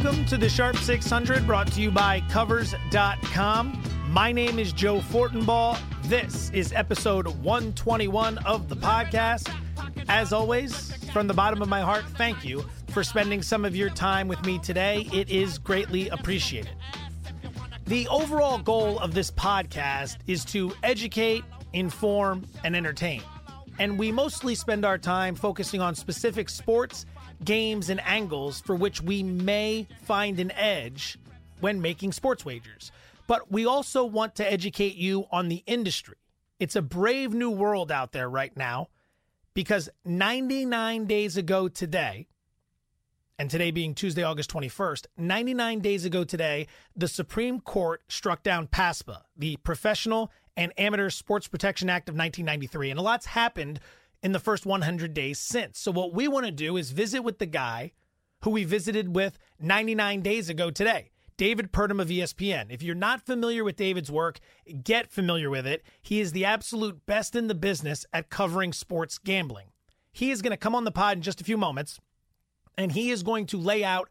Welcome to the Sharp 600 brought to you by Covers.com. My name is Joe Fortenbaugh. This is episode 121 of the podcast. As always, from the bottom of my heart, thank you for spending some of your time with me today. It is greatly appreciated. The overall goal of this podcast is to educate, inform, and entertain. And we mostly spend our time focusing on specific sports, games, and angles for which we may find an edge when making sports wagers. But we also want to educate you on the industry. It's a brave new world out there right now because 99 days ago today, and today being Tuesday, August 21st, 99 days ago today, the Supreme Court struck down PASPA, the Professional and Amateur Sports Protection Act of 1993. And a lot's happened in the first 100 days since. So, what we want to do is visit with the guy who we visited with 99 days ago today. David Purdum of ESPN. If you're not familiar with David's work, get familiar with it. He is the absolute best in the business at covering sports gambling. He is going to come on the pod in just a few moments and he is going to lay out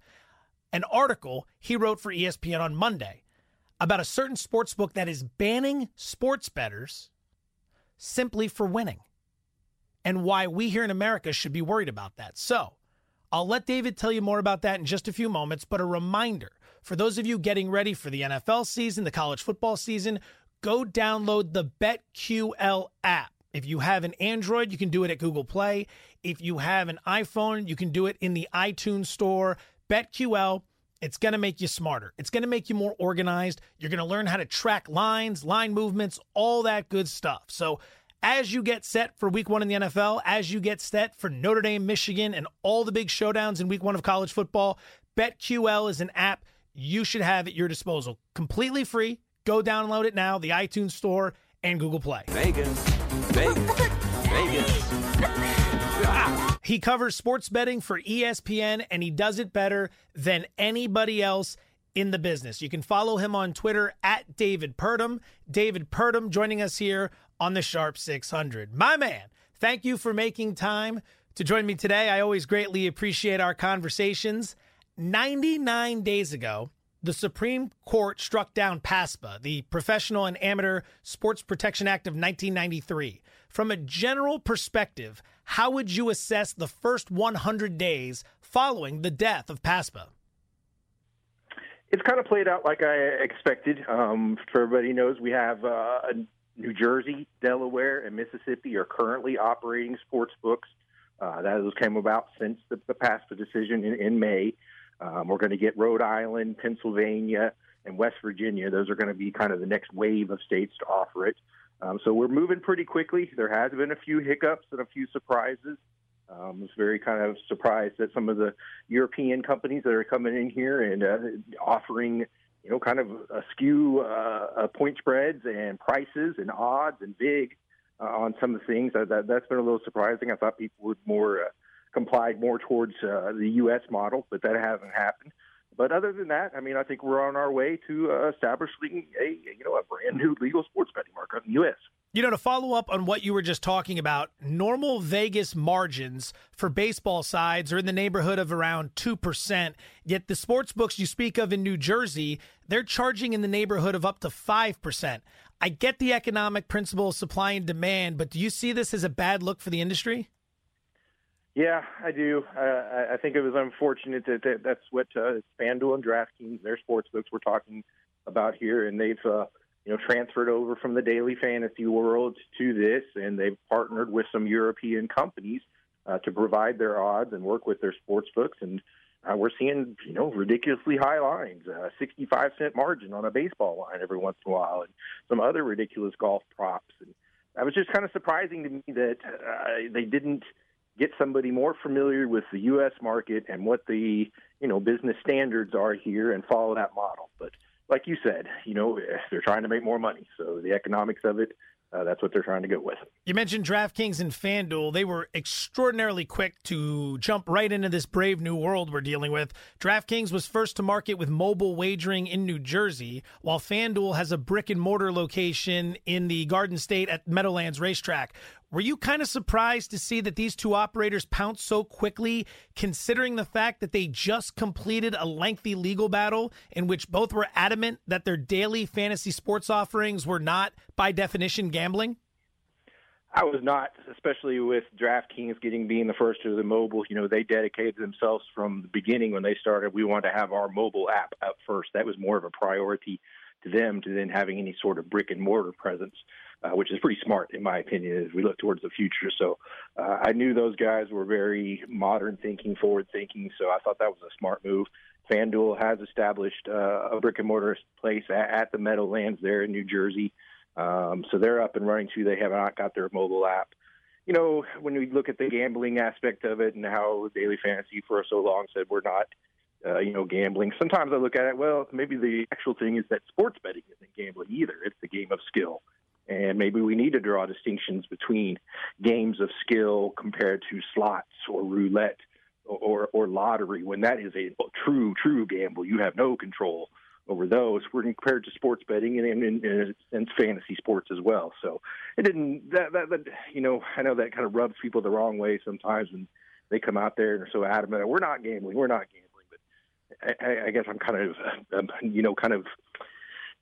an article he wrote for ESPN on Monday about a certain sports book that is banning sports bettors simply for winning and why we here in America should be worried about that. So, I'll let David tell you more about that in just a few moments, but a reminder for those of you getting ready for the NFL season, the college football season, go download the BetQL app. If you have an Android, you can do it at Google Play. If you have an iPhone, you can do it in the iTunes Store. BetQL, it's going to make you smarter. It's going to make you more organized. You're going to learn how to track lines, line movements, all that good stuff. So, as you get set for week one in the NFL, as you get set for Notre Dame, Michigan, and all the big showdowns in week one of college football, BetQL is an app you should have at your disposal. Completely free. Go download it now, the iTunes Store and Google Play. Vegas. Vegas. Vegas. He covers sports betting for ESPN and he does it better than anybody else in the business. You can follow him on Twitter at David Purdum. David Purdum joining us here on the Sharp 600. My man, thank you for making time to join me today. I always greatly appreciate our conversations. 99 days ago, the Supreme Court struck down PASPA, the Professional and Amateur Sports Protection Act of 1993. From a general perspective, how would you assess the first 100 days following the death of PASPA? It's kind of played out like I expected. Um, for everybody knows, we have uh, New Jersey, Delaware, and Mississippi are currently operating sports books. Uh, that those came about since the, the decision in, in May. Um, we're going to get Rhode Island, Pennsylvania, and West Virginia. Those are going to be kind of the next wave of states to offer it. Um, so we're moving pretty quickly. There has been a few hiccups and a few surprises. Um, I was very kind of surprised that some of the European companies that are coming in here and uh, offering, you know, kind of askew uh, uh, point spreads and prices and odds and big uh, on some of the things. Uh, that, that's been a little surprising. I thought people would more uh, complied more towards uh, the U.S. model, but that hasn't happened. But other than that, I mean, I think we're on our way to uh, establishing a you know a brand new legal sports betting market in the U.S. You know, to follow up on what you were just talking about, normal Vegas margins for baseball sides are in the neighborhood of around 2%. Yet the sports books you speak of in New Jersey, they're charging in the neighborhood of up to 5%. I get the economic principle of supply and demand, but do you see this as a bad look for the industry? Yeah, I do. Uh, I think it was unfortunate that, that that's what uh, FanDuel and DraftKings, their sports books, we're talking about here, and they've uh, you know transferred over from the daily fantasy world to this, and they've partnered with some European companies uh, to provide their odds and work with their sports books, and uh, we're seeing you know ridiculously high lines, uh, 65 cent margin on a baseball line every once in a while, and some other ridiculous golf props, and that was just kind of surprising to me that uh, they didn't get somebody more familiar with the U.S. market and what the you know business standards are here and follow that model. But like you said, you know they're trying to make more money, so the economics of it uh, that's what they're trying to go with. You mentioned DraftKings and FanDuel. They were extraordinarily quick to jump right into this brave new world we're dealing with. DraftKings was first to market with mobile wagering in New Jersey, while FanDuel has a brick and mortar location in the Garden State at Meadowlands Racetrack. Were you kind of surprised to see that these two operators pounced so quickly, considering the fact that they just completed a lengthy legal battle in which both were adamant that their daily fantasy sports offerings were not, by definition, gambling? I was not, especially with DraftKings getting being the first to the mobile. You know, they dedicated themselves from the beginning when they started. We wanted to have our mobile app up first. That was more of a priority to them to then having any sort of brick and mortar presence uh, which is pretty smart in my opinion as we look towards the future. So uh, I knew those guys were very modern thinking, forward thinking. So I thought that was a smart move. FanDuel has established uh, a brick and mortar place at, at the Meadowlands there in New Jersey. Um, so they're up and running too. They have not got their mobile app. You know, when we look at the gambling aspect of it and how Daily Fantasy for so long said we're not uh, you know, gambling. Sometimes I look at it, well, maybe the actual thing is that sports betting isn't gambling either. It's a game of skill. And maybe we need to draw distinctions between games of skill compared to slots or roulette or, or lottery when that is a true, true gamble. You have no control over those. We're compared to sports betting and, and, and, and fantasy sports as well. So it didn't, that, that, that, you know, I know that kind of rubs people the wrong way sometimes when they come out there and are so adamant, we're not gambling, we're not gambling. But I, I guess I'm kind of, um, you know, kind of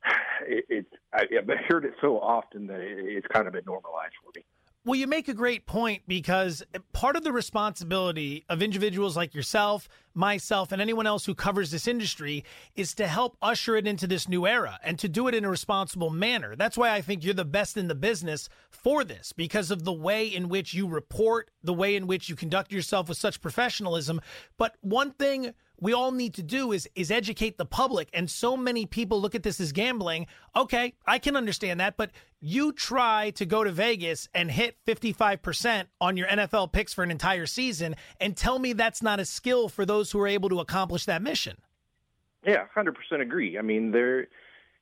it, it I, have heard it so often that it, it's kind of been normalized for me. Well, you make a great point because part of the responsibility of individuals like yourself, myself, and anyone else who covers this industry is to help usher it into this new era and to do it in a responsible manner. That's why I think you're the best in the business for this because of the way in which you report, the way in which you conduct yourself with such professionalism. But one thing we all need to do is is educate the public. And so many people look at this as gambling. Okay i can understand that but you try to go to vegas and hit 55% on your nfl picks for an entire season and tell me that's not a skill for those who are able to accomplish that mission. Yeah 100% agree. I mean there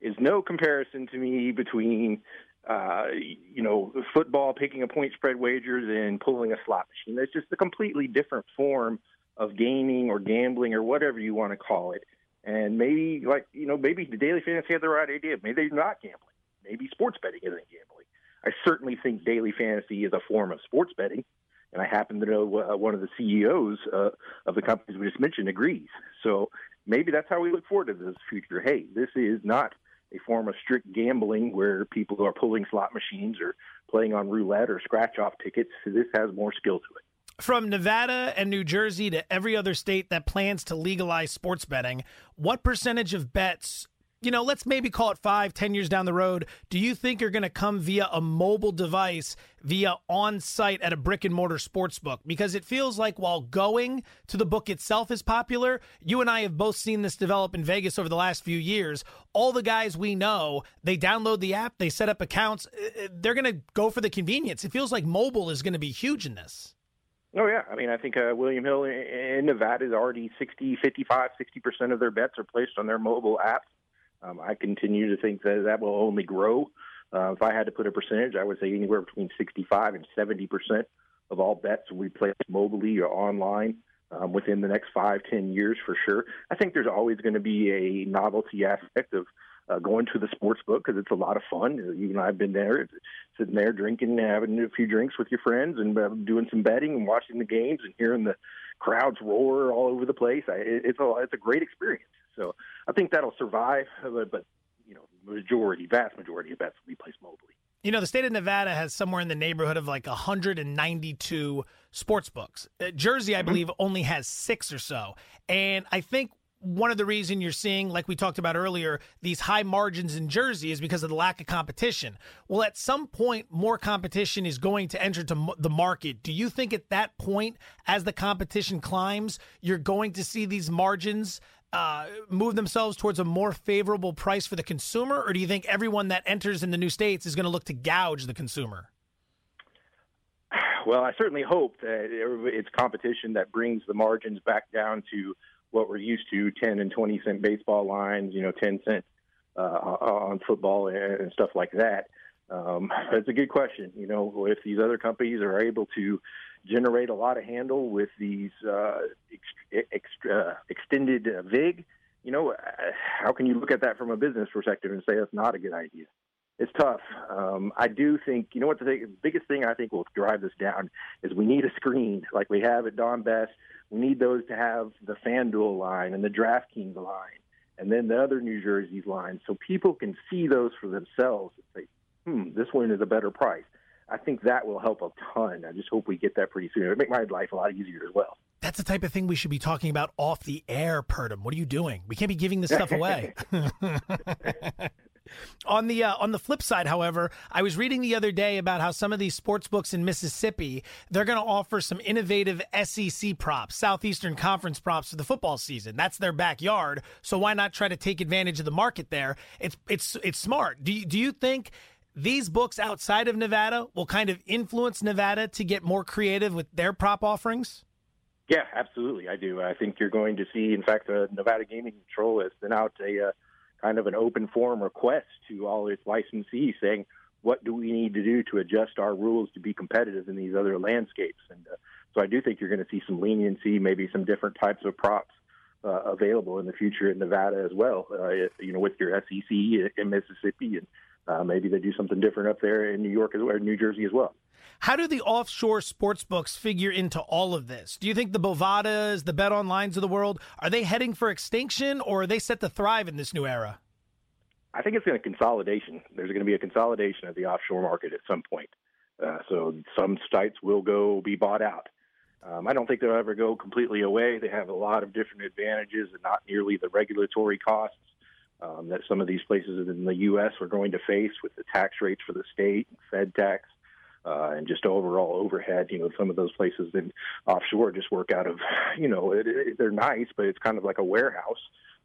is no comparison to me between uh, you know, football, picking a point spread wagers, and pulling a slot machine. That's just a completely different form of gaming or gambling or whatever you want to call it. And maybe, like, you know, maybe the Daily Fantasy had the right idea. Maybe they're not gambling. Maybe sports betting isn't gambling. I certainly think Daily Fantasy is a form of sports betting. And I happen to know uh, one of the CEOs uh, of the companies we just mentioned agrees. So maybe that's how we look forward to this future. Hey, this is not a form of strict gambling where people are pulling slot machines or playing on roulette or scratch off tickets. This has more skill to it from Nevada and New Jersey to every other state that plans to legalize sports betting, what percentage of bets, you know, let's maybe call it five, ten years down the road, do you think are going to come via a mobile device, via on site at a brick and mortar sports book? Because it feels like while going to the book itself is popular, you and I have both seen this develop in Vegas over the last few years. All the guys we know, they download the app, they set up accounts, uh, uh, they're going to go for the convenience. It feels like mobile is going to be huge in this. Oh yeah, I mean, I think uh, William Hill in Nevada is already 60, 55, 60 percent of their bets are placed on their mobile app. Um, I continue to think that that will only grow. Uh, if I had to put a percentage, I would say anywhere between 65 and 70 percent of all bets will be placed mobilely or online um, within the next five, ten years for sure. I think there's always going to be a novelty aspect of uh, going to the sports book because it's a lot of fun. You and I've been there, sitting there drinking, having a few drinks with your friends, and uh, doing some betting and watching the games and hearing the crowds roar all over the place. I, it's a it's a great experience. So I think that'll survive, but, but you know, majority, vast majority of bets will be placed mobilely. You know, the state of Nevada has somewhere in the neighborhood of like 192 sports books. Uh, Jersey, I mm-hmm. believe, only has six or so. And I think one of the reason you're seeing, like we talked about earlier, these high margins in Jersey is because of the lack of competition. Well, at some point, more competition is going to enter to the market. Do you think at that point, as the competition climbs, you're going to see these margins uh, move themselves towards a more favorable price for the consumer, or do you think everyone that enters in the new states is going to look to gouge the consumer? Well, I certainly hope that it's competition that brings the margins back down to what we're used to 10 and 20 cent baseball lines, you know, 10 cent uh, on football and stuff like that. Um, that's a good question. You know, if these other companies are able to generate a lot of handle with these uh, ex- ex- uh, extended uh, VIG, you know, uh, how can you look at that from a business perspective and say that's not a good idea? It's tough. Um, I do think, you know what, the, the biggest thing I think will drive this down is we need a screen like we have at Don Best. We need those to have the FanDuel line and the DraftKings line and then the other New Jersey's line so people can see those for themselves and say, hmm, this one is a better price. I think that will help a ton. I just hope we get that pretty soon. It'll make my life a lot easier as well. That's the type of thing we should be talking about off the air, Purdum. What are you doing? We can't be giving this stuff away. on the uh, on the flip side, however, I was reading the other day about how some of these sports books in Mississippi they're going to offer some innovative SEC props, Southeastern Conference props for the football season. That's their backyard, so why not try to take advantage of the market there? It's it's it's smart. Do you, do you think these books outside of Nevada will kind of influence Nevada to get more creative with their prop offerings? Yeah, absolutely. I do. I think you're going to see, in fact, the Nevada Gaming Control has sent out a uh, kind of an open forum request to all its licensees saying, what do we need to do to adjust our rules to be competitive in these other landscapes? And uh, so I do think you're going to see some leniency, maybe some different types of props uh, available in the future in Nevada as well. Uh, you know, with your SEC in Mississippi and uh, maybe they do something different up there in New York as well, or New Jersey as well. How do the offshore sports books figure into all of this? Do you think the Bovadas, the Bet Onlines of the world, are they heading for extinction or are they set to thrive in this new era? I think it's going to consolidation. There's going to be a consolidation of the offshore market at some point. Uh, so some sites will go be bought out. Um, I don't think they'll ever go completely away. They have a lot of different advantages and not nearly the regulatory costs um, that some of these places in the U.S. are going to face with the tax rates for the state Fed tax. Uh, and just overall overhead, you know, some of those places in offshore just work out of, you know, it, it, they're nice, but it's kind of like a warehouse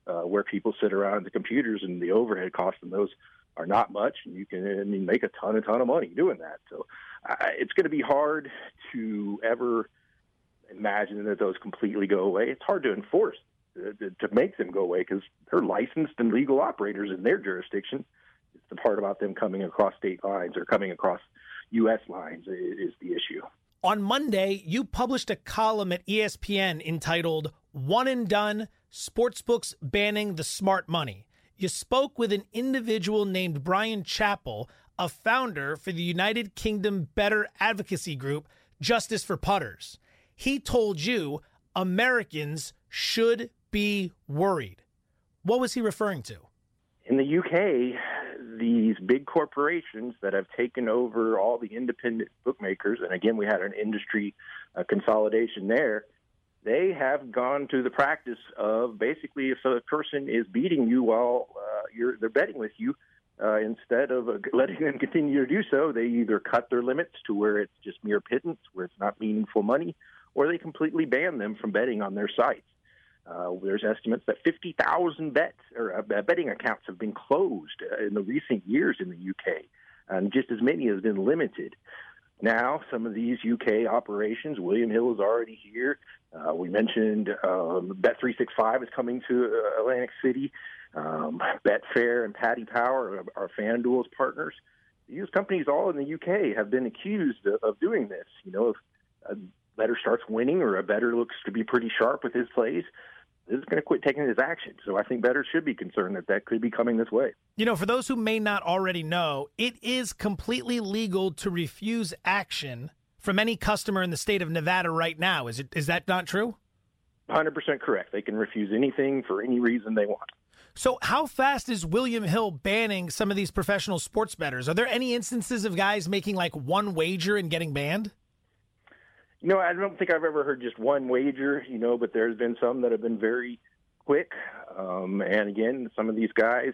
uh, where people sit around the computers, and the overhead costs in those are not much, and you can I mean, make a ton, a ton of money doing that. So uh, it's going to be hard to ever imagine that those completely go away. It's hard to enforce to make them go away because they're licensed and legal operators in their jurisdiction. It's the part about them coming across state lines or coming across U.S. lines is the issue. On Monday, you published a column at ESPN entitled Won and Done Sportsbooks Banning the Smart Money. You spoke with an individual named Brian Chappell, a founder for the United Kingdom Bettor Advocacy Group, Justice for Punters. He told you Americans should be worried. What was he referring to? In the UK, these big corporations that have taken over all the independent bookmakers, and again, we had an industry uh, consolidation there. They have gone to the practice of basically, if a person is beating you while uh, they're betting with you, uh, instead of uh, letting them continue to do so, they either cut their limits to where it's just mere pittance, where it's not meaningful money, or they completely ban them from betting on their sites. Uh, there's estimates that 50,000 bets or uh, betting accounts have been closed uh, in the recent years in the UK, and just as many have been limited. Now, some of these UK operations, William Hill is already here. Uh, we mentioned um, Bet365 is coming to uh, Atlantic City. Um, Betfair and Paddy Power are, are FanDuel's partners. These companies, all in the UK, have been accused of, of doing this. You know, if a bettor starts winning or a bettor looks to be pretty sharp with his plays, is going to quit taking his action. So I think bettors should be concerned that that could be coming this way. You know, for those who may not already know, it is completely legal to refuse action from any customer in the state of Nevada right now. Is it is that not true? 100% correct. They can refuse anything for any reason they want. So, how fast is William Hill banning some of these professional sports bettors? Are there any instances of guys making like one wager and getting banned? You know, I don't think I've ever heard just one wager, you know, but there's been some that have been very quick. Um, and again, some of these guys,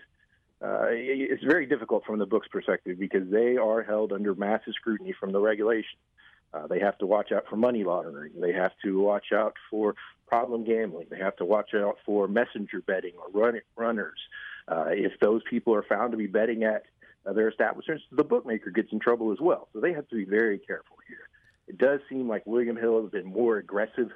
uh, it's very difficult from the book's perspective because they are held under massive scrutiny from the regulation. Uh, they have to watch out for money laundering. They have to watch out for problem gambling. They have to watch out for messenger betting or run, runners. Uh, if those people are found to be betting at uh, their establishments, the bookmaker gets in trouble as well. So they have to be very careful here it does seem like William Hill has been more aggressive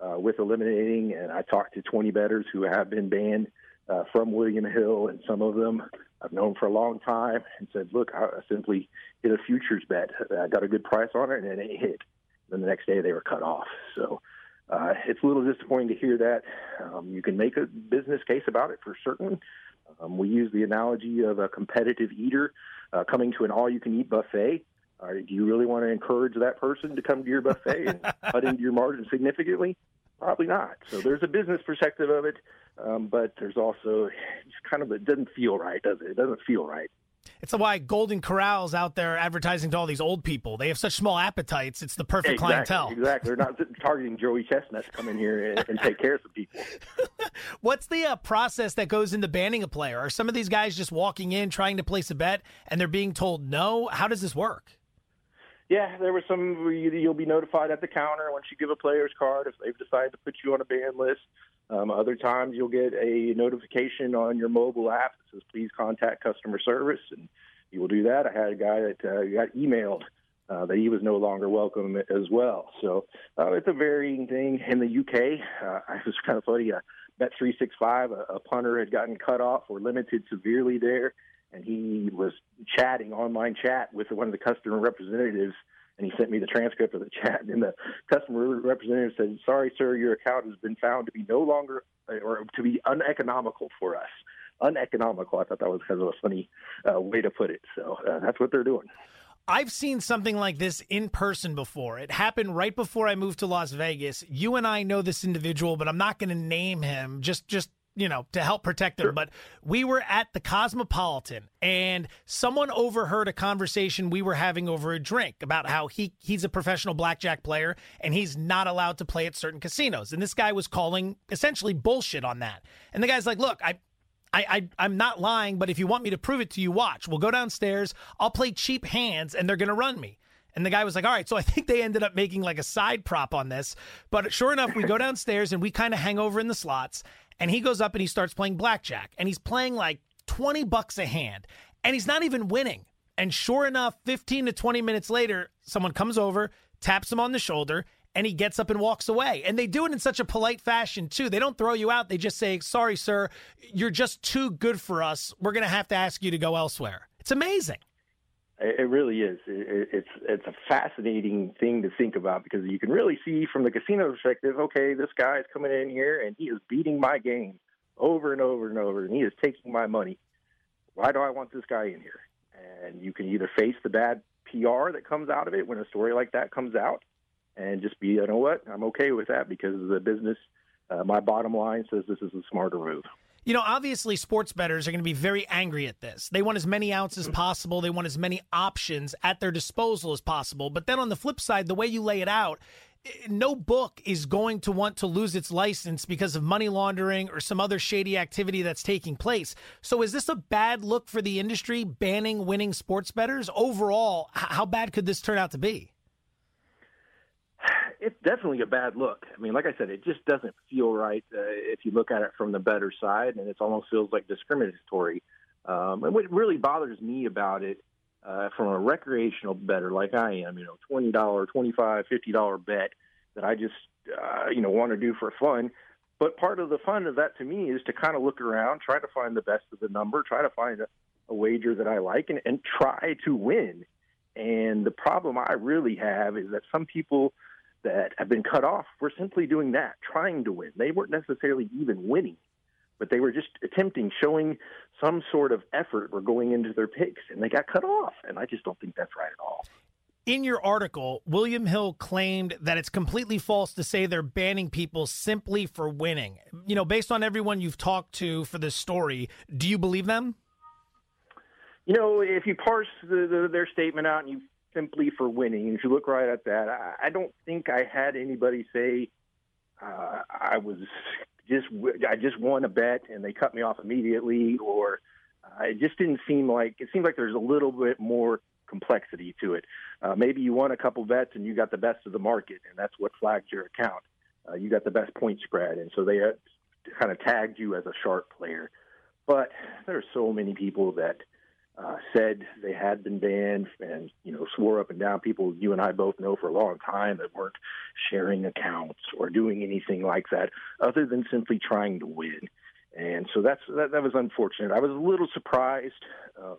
uh, with eliminating. And I talked to 20 bettors who have been banned uh, from William Hill, and some of them I've known for a long time, and said, "Look, I simply hit a futures bet. I got a good price on it, and it hit." Then the next day they were cut off. So uh, it's a little disappointing to hear that. Um, you can make a business case about it for certain. Um, we use the analogy of a competitive eater uh, coming to an all-you-can-eat buffet. Do you really want to encourage that person to come to your buffet and cut into your margin significantly? Probably not. So there's a business perspective of it, um, but there's also it's kind of it doesn't feel right, does it? It doesn't feel right. It's why Golden Corral's out there advertising to all these old people. They have such small appetites. It's the perfect exactly, clientele. Exactly. They're not targeting Joey Chestnut to come in here and, and take care of some people. What's the uh, process that goes into banning a player? Are some of these guys just walking in trying to place a bet and they're being told no? How does this work? Yeah, there was some. You'll be notified at the counter once you give a player's card if they've decided to put you on a ban list. Um, other times, you'll get a notification on your mobile app that says, "Please contact customer service," and you will do that. I had a guy that uh, got emailed uh, that he was no longer welcome as well. So uh, it's a varying thing. In the UK, uh, I was kind of funny. Uh, Bet three six five, a punter had gotten cut off or limited severely there and he was chatting online chat with one of the customer representatives and he sent me the transcript of the chat and the customer representative said sorry sir your account has been found to be no longer or to be uneconomical for us uneconomical i thought that was kind of a funny uh, way to put it so uh, that's what they're doing I've seen something like this in person before. It happened right before I moved to Las Vegas. You and I know this individual, but I'm not going to name him. Just just you know, to help protect them. Sure. But we were at the Cosmopolitan and someone overheard a conversation we were having over a drink about how he he's a professional blackjack player and he's not allowed to play at certain casinos. And this guy was calling essentially bullshit on that. And the guy's like, "Look, I I, I am not lying, but if you want me to prove it to you, watch. We'll go downstairs. I'll play cheap hands, and they're gonna run me. And the guy was like, all right. So I think they ended up making like a side prop on this. But sure enough, we go downstairs and we kind of hang over in the slots. And he goes up and he starts playing blackjack. And he's playing like 20 bucks a hand. And he's not even winning. And sure enough, 15 to 20 minutes later, someone comes over, taps him on the shoulder, and he gets up and walks away. And they do it in such a polite fashion, too. They don't throw you out. They just say, sorry, sir, you're just too good for us. We're going to have to ask you to go elsewhere. It's amazing. It really is. It's it's a fascinating thing to think about because you can really see from the casino perspective. Okay, this guy is coming in here and he is beating my game over and over and over, and he is taking my money. Why do I want this guy in here? And you can either face the bad PR that comes out of it when a story like that comes out, and just be, you know what, I'm okay with that because the business, uh, my bottom line says this is a smarter move. You know, obviously, sports bettors are going to be very angry at this. They want as many outs as possible. They want as many options at their disposal as possible. But then on the flip side, the way you lay it out, no book is going to want to lose its license because of money laundering or some other shady activity that's taking place. So, is this a bad look for the industry banning winning sports bettors? Overall, how bad could this turn out to be? It's definitely a bad look. I mean, like I said, it just doesn't feel right uh, if you look at it from the bettor side, and it almost feels like discriminatory. Um, and what really bothers me about it, uh, from a recreational bettor like I am, you know, twenty dollar, twenty five, fifty dollar bet that I just uh, you know want to do for fun. But part of the fun of that to me is to kind of look around, try to find the best of the number, try to find a, a wager that I like, and, and try to win. And the problem I really have is that some people that have been cut off were simply doing that, trying to win. They weren't necessarily even winning, but they were just attempting, showing some sort of effort or going into their picks, and they got cut off. And I just don't think that's right at all. In your article, William Hill claimed that it's completely false to say they're banning people simply for winning. You know, based on everyone you've talked to for this story, do you believe them? You know, if you parse the, the, their statement out and you simply for winning. If you look right at that, I, I don't think I had anybody say uh, I was just I just won a bet and they cut me off immediately, or uh, it just didn't seem like it seemed like there's a little bit more complexity to it. Uh, maybe you won a couple bets and you got the best of the market, and that's what flagged your account. Uh, you got the best point spread, and so they uh, kind of tagged you as a sharp player. But there are so many people that uh, said they had been banned and you know swore up and down people you and I both know for a long time that weren't sharing accounts or doing anything like that other than simply trying to win and so that's that, that was unfortunate. I was a little surprised uh,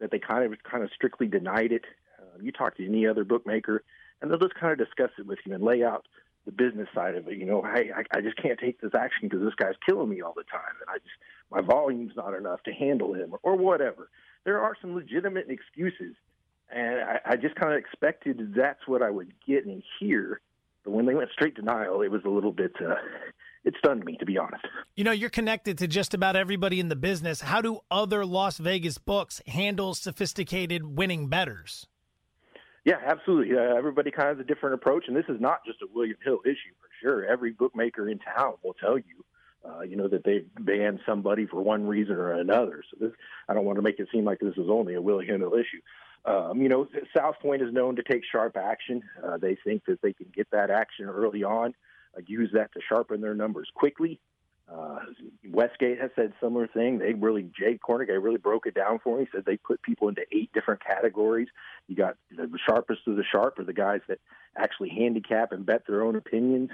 that they kind of kind of strictly denied it. Uh, you talk to any other bookmaker, and they'll just kind of discuss it with you and lay out the business side of it. You know, hey, I, I just can't take this action because this guy's killing me all the time, and I just my volume's not enough to handle him, or, or whatever. There are some legitimate excuses, and I, I just kind of expected that's what I would get and hear. But when they went straight denial, it was a little bit. Uh, it stunned me, to be honest. You know, you're connected to just about everybody in the business. How do other Las Vegas books handle sophisticated winning bettors? Yeah, absolutely. Uh, everybody kind of has a different approach, and this is not just a William Hill issue for sure. Every bookmaker in town will tell you, uh, you know, that they've banned somebody for one reason or another. So this, I don't want to make it seem like this is only a William Hill issue. Um, you know, South Point is known to take sharp action. Uh, they think that they can get that action early on uh, use that to sharpen their numbers quickly. Uh, Westgate has said similar thing. They really, Jay Kornegay really broke it down for me. He said they put people into eight different categories. You got the sharpest of the sharp are the guys that actually handicap and bet their own opinions.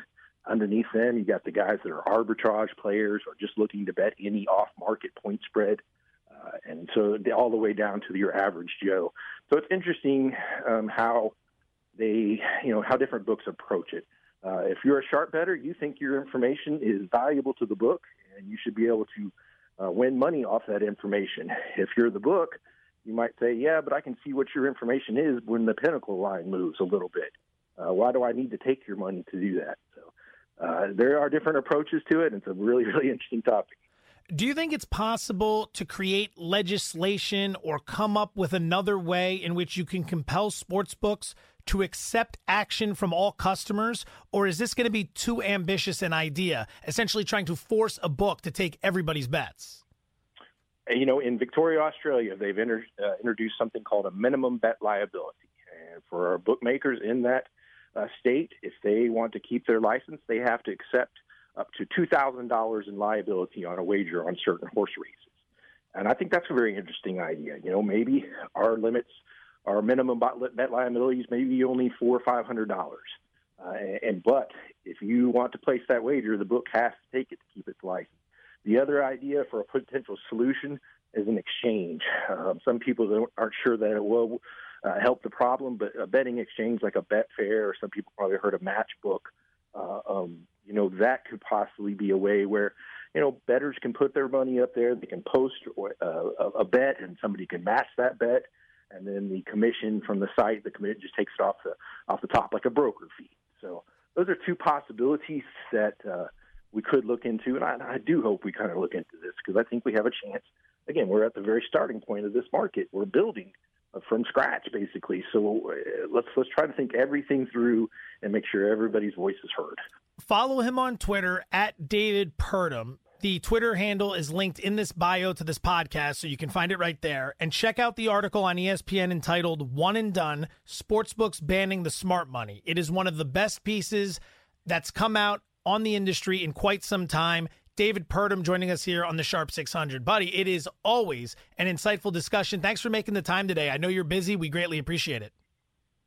Underneath them, you got the guys that are arbitrage players or just looking to bet any off-market point spread. Uh, and so all the way down to your average Joe. So it's interesting um, how they, you know, how different books approach it. Uh, if you're a sharp bettor, you think your information is valuable to the book, and you should be able to uh, win money off that information. If you're the book, you might say, "Yeah, but I can see what your information is when the pinnacle line moves a little bit. Uh, why do I need to take your money to do that?" Uh, there are different approaches to it, and it's a really, really interesting topic. Do you think it's possible to create legislation or come up with another way in which you can compel sports books to accept action from all customers? Or is this going to be too ambitious an idea, essentially trying to force a book to take everybody's bets? You know, in Victoria, Australia, they've inter- uh, introduced something called a minimum bet liability. And for our bookmakers in that uh, state, if they want to keep their license, they have to accept up to $2,000 in liability on a wager on certain horse races. And I think that's a very interesting idea. You know, maybe our limits – our minimum bet liabilities maybe only four or five hundred dollars. Uh, and but if you want to place that wager, the book has to take it to keep its license. The other idea for a potential solution is an exchange. Um, some people aren't sure that it will uh, help the problem, but a betting exchange like a Betfair, or some people probably heard of Matchbook, uh, um, you know, that could possibly be a way where you know bettors can put their money up there, they can post uh, a bet, and somebody can match that bet and then the commission from the site, the commission just takes it off the off the top like a broker fee. So those are two possibilities that uh, we could look into, and I, I do hope we kind of look into this because I think we have a chance. Again, we're at the very starting point of this market. We're building from scratch, basically. So uh, let's let's try to think everything through and make sure everybody's voice is heard. Follow him on Twitter at David Purdum. The Twitter handle is linked in this bio to this podcast, so you can find it right there. And check out the article on ESPN entitled Won and Done Sportsbooks Banning the Smart Money. It is one of the best pieces that's come out on the industry in quite some time. David Purdum joining us here on the Sharp 600. Buddy, it is always an insightful discussion. Thanks for making the time today. I know you're busy. We greatly appreciate it.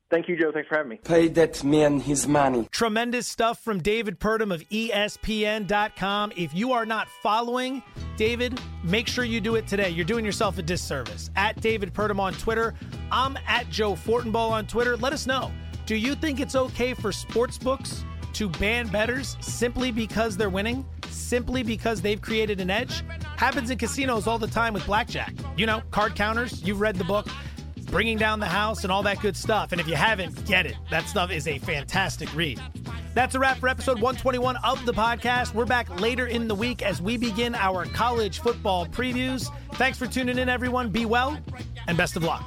Thank you, Joe. Thanks for having me. Pay that man his money. Tremendous stuff from David Purdum of ESPN.com. If you are not following David, make sure you do it today. You're doing yourself a disservice. At David Purdum on Twitter. I'm at Joe Fortenbaugh on Twitter. Let us know. Do you think it's okay for sports books to ban bettors simply because they're winning? Simply because they've created an edge? Happens in casinos all the time with blackjack. You know, card counters, you've read the book bringing down the house and all that good stuff. And if you haven't, get it. That stuff is a fantastic read. That's a wrap for episode 121 of the podcast. We're back later in the week as we begin our college football previews. Thanks for tuning in, everyone. Be well and best of luck.